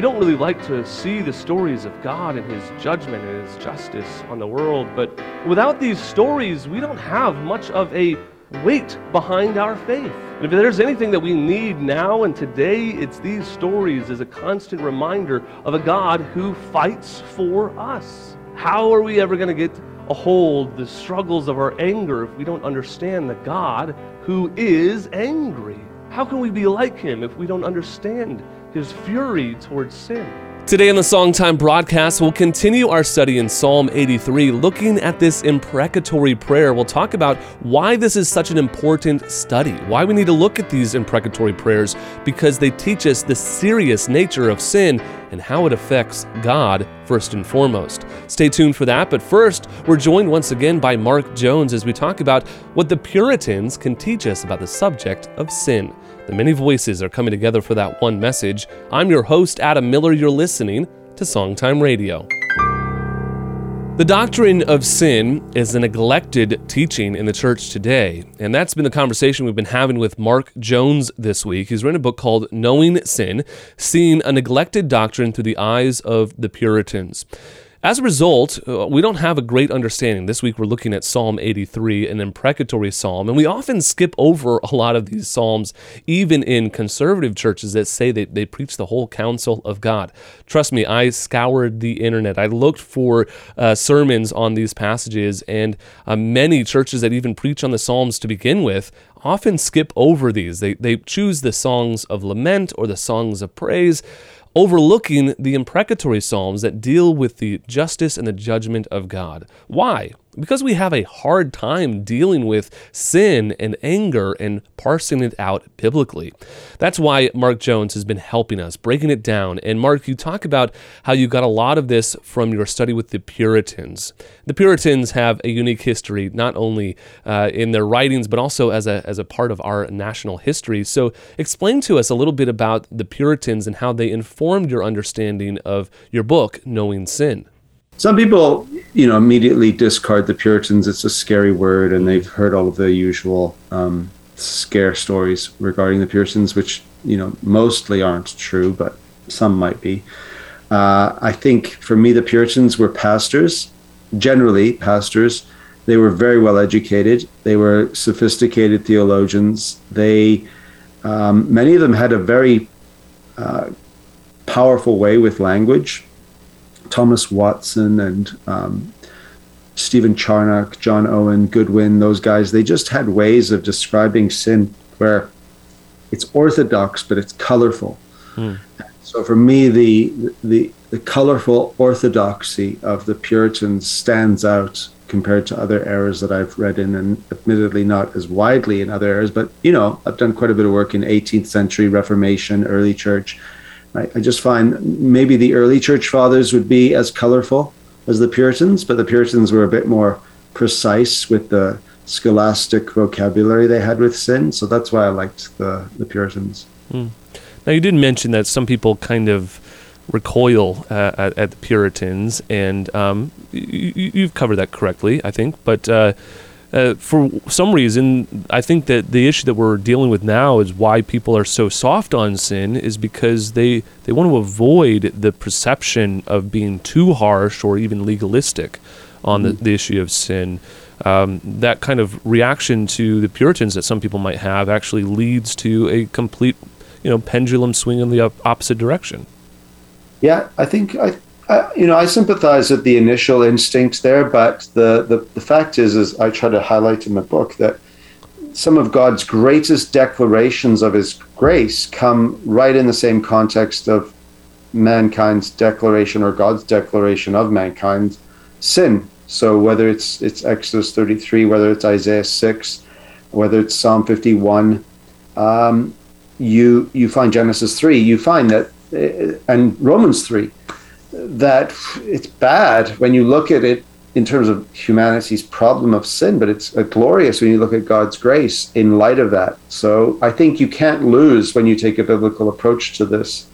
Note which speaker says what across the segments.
Speaker 1: we don't really like to see the stories of God and His judgment and His justice on the world, but without these stories, we don't have much of a weight behind our faith. And if there's anything that we need now and today, it's these stories as a constant reminder of a God who fights for us. How are we ever going to get a hold the struggles of our anger if we don't understand the God who is angry? How can we be like him if we don't understand his fury towards sin? Today on the Songtime broadcast, we'll continue our study in Psalm 83, looking at this imprecatory prayer. We'll talk about why this is such an important study, why we need to look at these imprecatory prayers, because they teach us the serious nature of sin and how it affects God first and foremost. Stay tuned for that, but first, we're joined once again by Mark Jones as we talk about what the Puritans can teach us about the subject of sin. The many voices are coming together for that one message. I'm your host, Adam Miller. You're listening to Songtime Radio. The doctrine of sin is a neglected teaching in the church today, and that's been the conversation we've been having with Mark Jones this week. He's written a book called Knowing Sin Seeing a Neglected Doctrine Through the Eyes of the Puritans. As a result, uh, we don't have a great understanding. This week we're looking at Psalm 83, an imprecatory psalm, and we often skip over a lot of these psalms, even in conservative churches that say that they preach the whole counsel of God. Trust me, I scoured the internet. I looked for uh, sermons on these passages, and uh, many churches that even preach on the psalms to begin with often skip over these. They, they choose the songs of lament or the songs of praise overlooking the imprecatory psalms that deal with the justice and the judgment of God. Why? Because we have a hard time dealing with sin and anger and parsing it out biblically. That's why Mark Jones has been helping us, breaking it down. And Mark, you talk about how you got a lot of this from your study with the Puritans. The Puritans have a unique history, not only uh, in their writings, but also as a, as a part of our national history. So, explain to us a little bit about the Puritans and how they informed your understanding of your book, Knowing Sin.
Speaker 2: Some people, you know, immediately discard the Puritans. It's a scary word, and they've heard all of the usual um, scare stories regarding the Puritans, which you know mostly aren't true, but some might be. Uh, I think for me, the Puritans were pastors, generally pastors. They were very well educated. They were sophisticated theologians. They, um, many of them had a very uh, powerful way with language. Thomas Watson and um, Stephen Charnock, John Owen, Goodwin, those guys, they just had ways of describing sin where it's orthodox, but it's colorful. Hmm. So for me, the, the, the colorful orthodoxy of the Puritans stands out compared to other eras that I've read in, and admittedly not as widely in other eras. But you know, I've done quite a bit of work in 18th century Reformation, early church, I, I just find maybe the early church fathers would be as colorful as the Puritans, but the Puritans were a bit more precise with the scholastic vocabulary they had with sin. So that's why I liked the, the Puritans. Mm.
Speaker 1: Now, you did mention that some people kind of recoil uh, at, at, the Puritans, and um, you, have covered that correctly, I think. But uh, uh, for some reason, I think that the issue that we're dealing with now is why people are so soft on sin is because they, they want to avoid the perception of being too harsh or even legalistic on the, mm-hmm. the issue of sin. Um, that kind of reaction to the Puritans that some people might have actually leads to a complete, you know, pendulum swing in the opposite direction.
Speaker 2: Yeah, I think I You know, I sympathize with the initial instinct there, but the, the, the fact is, is I try to highlight in the book that some of God's greatest declarations of His grace come right in the same context of mankind's declaration or God's declaration of mankind's sin. So whether it's it's Exodus 33, whether it's Isaiah 6, whether it's Psalm 51, um, you you find Genesis 3, you find that, uh, and Romans 3 that it's bad when you look at it in terms of humanity's problem of sin, but it's glorious when you look at God's grace in light of that. So I think you can't lose when you take a biblical approach to this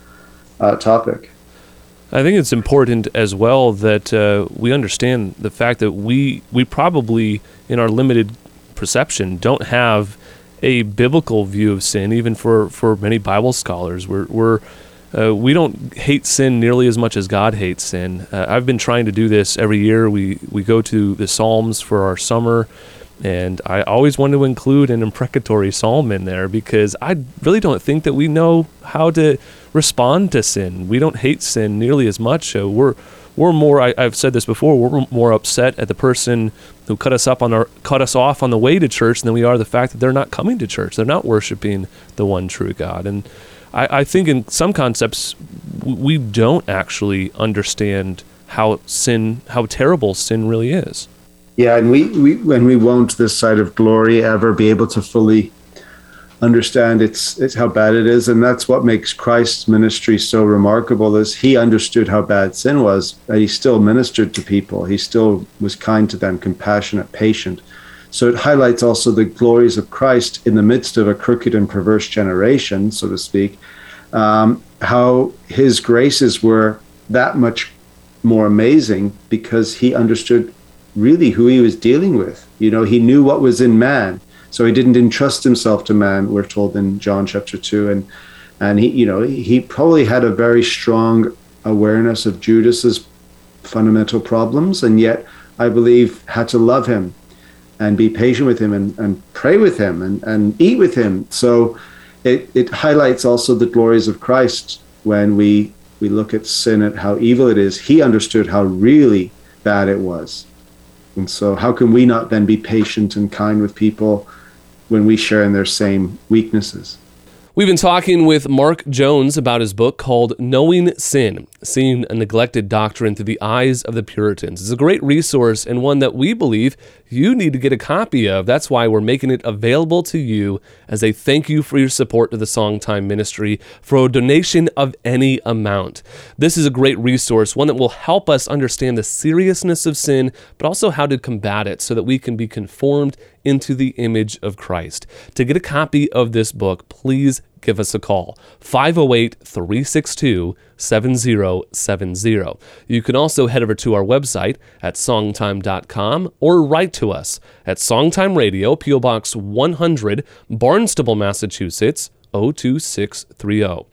Speaker 2: uh, topic.
Speaker 1: I think it's important as well that uh, we understand the fact that we we probably in our limited perception don't have a biblical view of sin, even for, for many Bible scholars. We're, we're Uh, we don't hate sin nearly as much as God hates sin. Uh, I've been trying to do this every year. We we go to the Psalms for our summer, and I always want to include an imprecatory psalm in there because I really don't think that we know how to respond to sin. We don't hate sin nearly as much. Uh, we're we're more. I, have said this before. We're more upset at the person who cut us up on our cut us off on the way to church than we are the fact that they're not coming to church. They're not worshiping the one true God. And I, I think in some concepts we don't actually understand how sin, how terrible sin really is.
Speaker 2: Yeah, and we, we when we won't this side of glory ever be able to fully understand it's it's how bad it is and that's what makes christ's ministry so remarkable is he understood how bad sin was and he still ministered to people he still was kind to them compassionate patient so it highlights also the glories of christ in the midst of a crooked and perverse generation so to speak um, how his graces were that much more amazing because he understood really who he was dealing with you know he knew what was in man so he didn't entrust himself to man. We're told in John chapter two, and and he, you know, he probably had a very strong awareness of Judas's fundamental problems, and yet I believe had to love him and be patient with him and, and pray with him and, and eat with him. So it, it highlights also the glories of Christ when we we look at sin at how evil it is. He understood how really bad it was. And so how can we not then be patient and kind with people when we share in their same weaknesses.
Speaker 1: We've been talking with Mark Jones about his book called Knowing Sin Seeing a Neglected Doctrine Through the Eyes of the Puritans. It's a great resource and one that we believe you need to get a copy of. That's why we're making it available to you as a thank you for your support to the Songtime Ministry for a donation of any amount. This is a great resource, one that will help us understand the seriousness of sin, but also how to combat it so that we can be conformed into the image of Christ. To get a copy of this book, please give us a call 508 362 7070. You can also head over to our website at songtime.com or write to us at Songtime Radio, P.O. Box 100, Barnstable, Massachusetts 02630.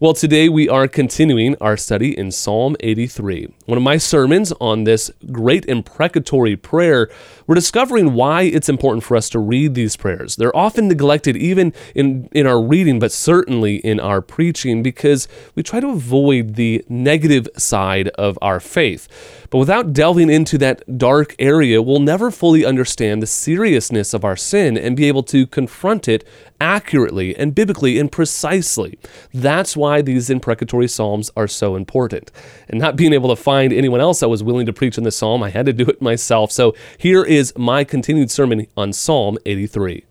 Speaker 1: Well, today we are continuing our study in Psalm 83. One of my sermons on this great imprecatory prayer, we're discovering why it's important for us to read these prayers. They're often neglected even in, in our reading, but certainly in our preaching, because we try to avoid the negative side of our faith. But without delving into that dark area, we'll never fully understand the seriousness of our sin and be able to confront it accurately and biblically and precisely. That's why these imprecatory psalms are so important. And not being able to find anyone else that was willing to preach in the psalm, I had to do it myself. So here is my continued sermon on Psalm 83.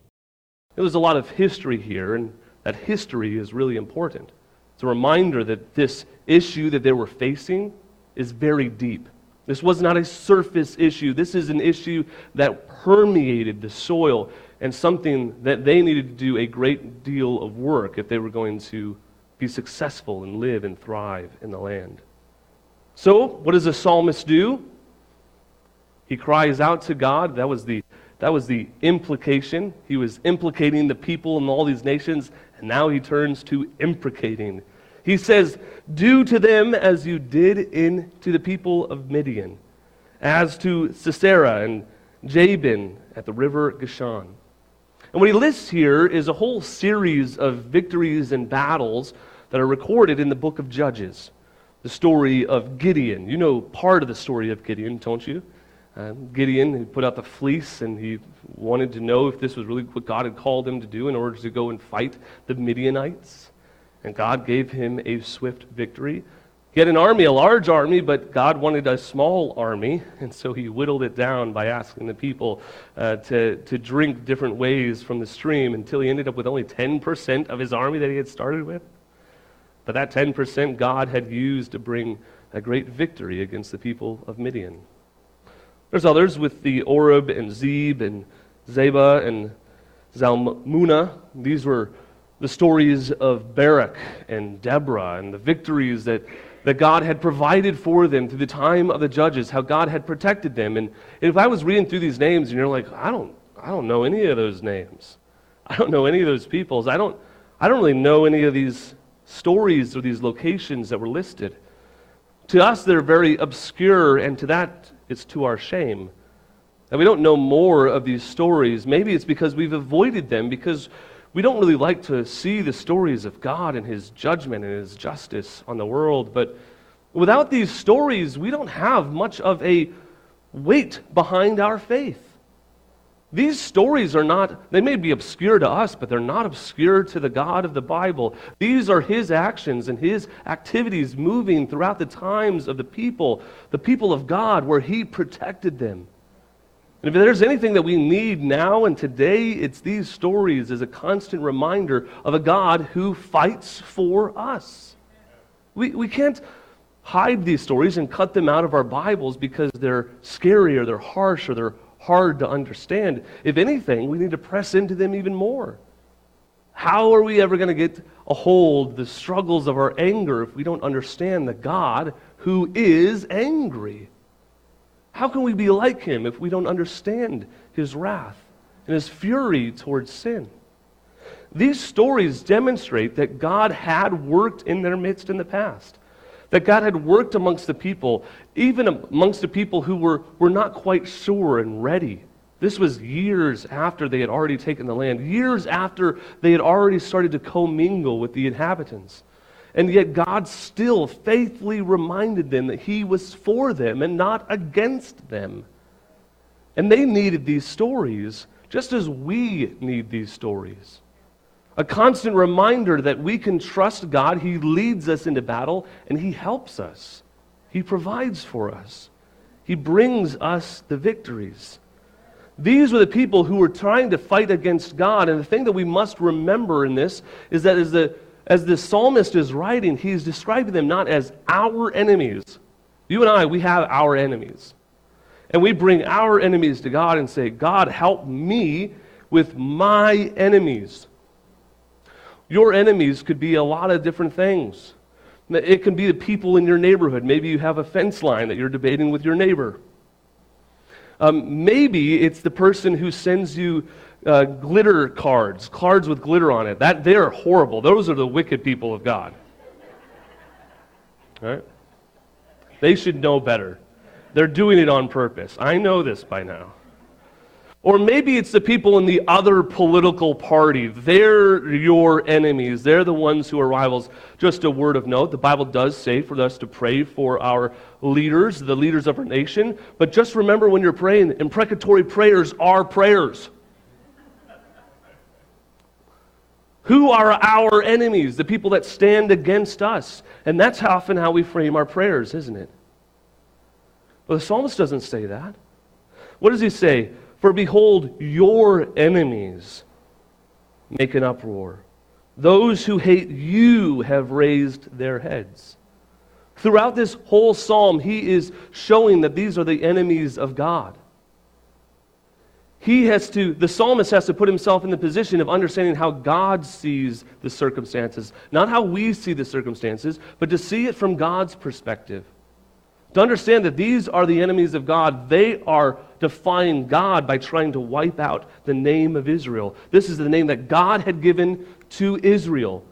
Speaker 1: There's a lot of history here, and that history is really important. It's a reminder that this issue that they were facing is very deep. This was not a surface issue. This is an issue that permeated the soil and something that they needed to do a great deal of work if they were going to be successful and live and thrive in the land. So, what does a psalmist do? He cries out to God. That was the, that was the implication. He was implicating the people in all these nations, and now he turns to imprecating he says, Do to them as you did in, to the people of Midian, as to Sisera and Jabin at the river Kishon. And what he lists here is a whole series of victories and battles that are recorded in the book of Judges. The story of Gideon. You know part of the story of Gideon, don't you? Uh, Gideon, he put out the fleece and he wanted to know if this was really what God had called him to do in order to go and fight the Midianites and God gave him a swift victory. He had an army, a large army, but God wanted a small army, and so he whittled it down by asking the people uh, to, to drink different ways from the stream until he ended up with only 10% of his army that he had started with. But that 10% God had used to bring a great victory against the people of Midian. There's others with the Oreb and Zeb and Zeba and Zalmunna. These were the stories of Barak and Deborah and the victories that, that God had provided for them through the time of the judges, how God had protected them. And, if I was reading through these names and you're like, I don't, I don't know any of those names, I don't know any of those peoples, I don't, I don't really know any of these stories or these locations that were listed. To us, they're very obscure, and to that, it's to our shame. That we don't know more of these stories. Maybe it's because we've avoided them, because we don't really like to see the stories of God and His judgment and His justice on the world. But without these stories, we don't have much of a weight behind our faith. These stories are not, they may be obscure to us, but they're not obscure to the God of the Bible. These are His actions and His activities moving throughout the times of the people, the people of God, where He protected them. And if there's anything that we need now and today, it's these stories as a constant reminder of a God who fights for us. We, we can't hide these stories and cut them out of our Bibles because they're scary or they're harsh or they're hard to understand. If anything, we need to press into them even more. How are we ever going to get a hold of the struggles of our anger if we don't understand the God who is angry? How can we be like him if we don't understand his wrath and his fury towards sin? These stories demonstrate that God had worked in their midst in the past that God had worked amongst the people, even amongst the people who were, were not quite sure and ready. This was years after they had already taken the land, years after they had already started to commingle with the inhabitants. And yet God still faithfully reminded them that He was for them and not against them. And they needed these stories just as we need these stories a constant reminder that we can trust God. He leads us into battle and He helps us. He provides for us. He brings us the victories. These were the people who were trying to fight against God. And the thing that we must remember in this is that as the, as the psalmist is writing, he's describing them not as our enemies. You and I, we have our enemies. And we bring our enemies to God and say, God, help me with my enemies. Your enemies could be a lot of different things. It can be the people in your neighborhood. Maybe you have a fence line that you're debating with your neighbor. Um, maybe it's the person who sends you uh, glitter cards, cards with glitter on it. That they're horrible. Those are the wicked people of God. Right? They should know better. They're doing it on purpose. I know this by now. Or maybe it's the people in the other political party. They're your enemies. They're the ones who are rivals. Just a word of note the Bible does say for us to pray for our leaders, the leaders of our nation. But just remember when you're praying, imprecatory prayers are prayers. Who are our enemies? The people that stand against us. And that's often how we frame our prayers, isn't it? But the psalmist doesn't say that. What does he say? For behold, your enemies make an uproar. Those who hate you have raised their heads. Throughout this whole psalm, he is showing that these are the enemies of God. He has to, the psalmist has to put himself in the position of understanding how God sees the circumstances. Not how we see the circumstances, but to see it from God's perspective. To understand that these are the enemies of God, they are defying God by trying to wipe out the name of Israel. This is the name that God had given to Israel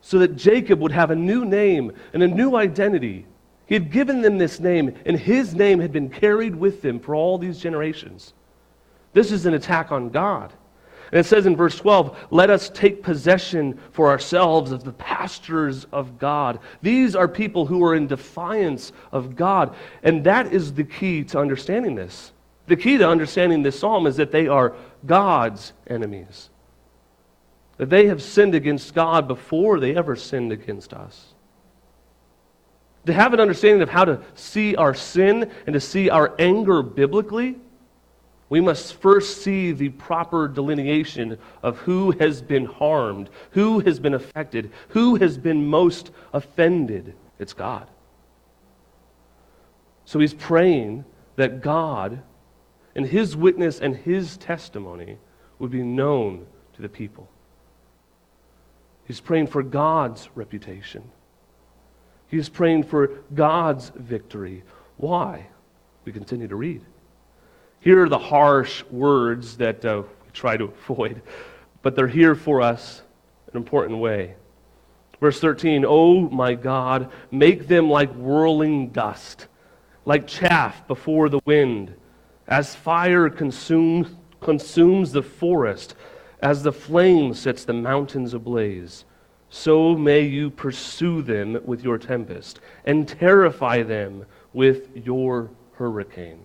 Speaker 1: so that Jacob would have a new name and a new identity. He had given them this name, and his name had been carried with them for all these generations. This is an attack on God. And it says in verse 12, let us take possession for ourselves of the pastures of God. These are people who are in defiance of God. And that is the key to understanding this. The key to understanding this psalm is that they are God's enemies. That they have sinned against God before they ever sinned against us. To have an understanding of how to see our sin and to see our anger biblically we must first see the proper delineation of who has been harmed, who has been affected, who has been most offended. It's God. So he's praying that God and his witness and his testimony would be known to the people. He's praying for God's reputation. He's praying for God's victory. Why? We continue to read. Here are the harsh words that uh, we try to avoid, but they're here for us in an important way. Verse 13, Oh my God, make them like whirling dust, like chaff before the wind, as fire consumes, consumes the forest, as the flame sets the mountains ablaze. So may you pursue them with your tempest and terrify them with your hurricane.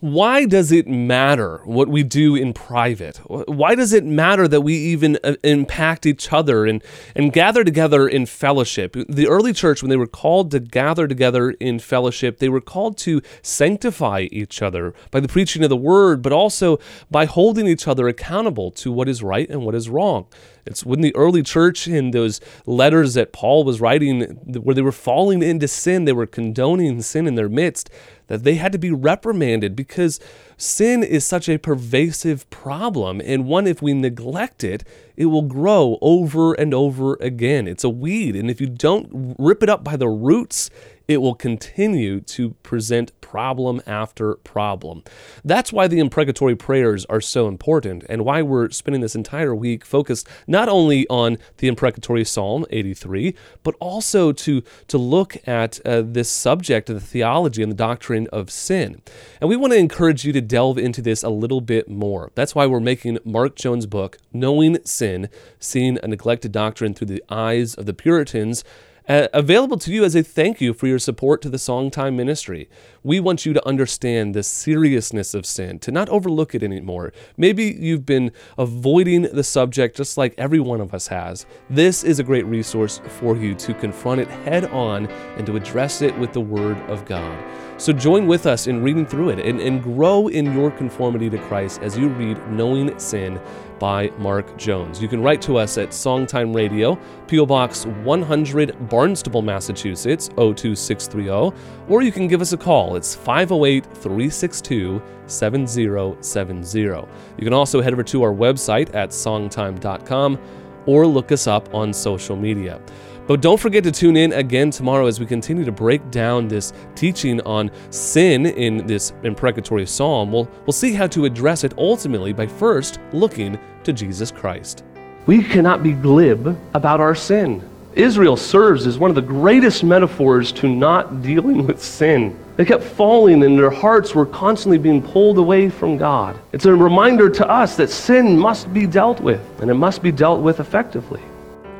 Speaker 1: Why does it matter what we do in private? Why does it matter that we even uh, impact each other and, and gather together in fellowship? The early church, when they were called to gather together in fellowship, they were called to sanctify each other by the preaching of the word, but also by holding each other accountable to what is right and what is wrong. It's when the early church, in those letters that Paul was writing, where they were falling into sin, they were condoning sin in their midst, that they had to be reprimanded because sin is such a pervasive problem. And one, if we neglect it, it will grow over and over again. It's a weed. And if you don't rip it up by the roots, it will continue to present problem after problem. That's why the imprecatory prayers are so important and why we're spending this entire week focused not only on the imprecatory Psalm 83, but also to, to look at uh, this subject of the theology and the doctrine of sin. And we want to encourage you to delve into this a little bit more. That's why we're making Mark Jones' book, Knowing Sin, Seeing a Neglected Doctrine Through the Eyes of the Puritans uh, available to you as a thank you for your support to the Songtime Ministry. We want you to understand the seriousness of sin, to not overlook it anymore. Maybe you've been avoiding the subject just like every one of us has. This is a great resource for you to confront it head on and to address it with the Word of God. So join with us in reading through it and, and grow in your conformity to Christ as you read Knowing Sin by Mark Jones. You can write to us at Songtime Radio, P.O. Box 100, Barnstable, Massachusetts, 02630, or you can give us a call. It's 508 362 7070. You can also head over to our website at songtime.com or look us up on social media. But don't forget to tune in again tomorrow as we continue to break down this teaching on sin in this imprecatory psalm. We'll, we'll see how to address it ultimately by first looking to Jesus Christ. We cannot be glib about our sin. Israel serves as one of the greatest metaphors to not dealing with sin. They kept falling and their hearts were constantly being pulled away from God. It's a reminder to us that sin must be dealt with, and it must be dealt with effectively.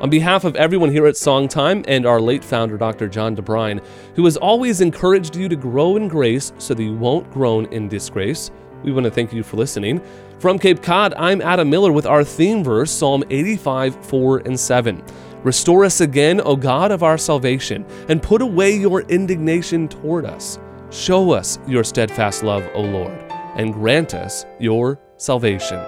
Speaker 1: On behalf of everyone here at Songtime and our late founder, Dr. John DeBrine, who has always encouraged you to grow in grace so that you won't groan in disgrace, we want to thank you for listening. From Cape Cod, I'm Adam Miller with our theme verse, Psalm 85, 4 and 7. Restore us again, O God of our salvation, and put away your indignation toward us. Show us your steadfast love, O Lord, and grant us your salvation.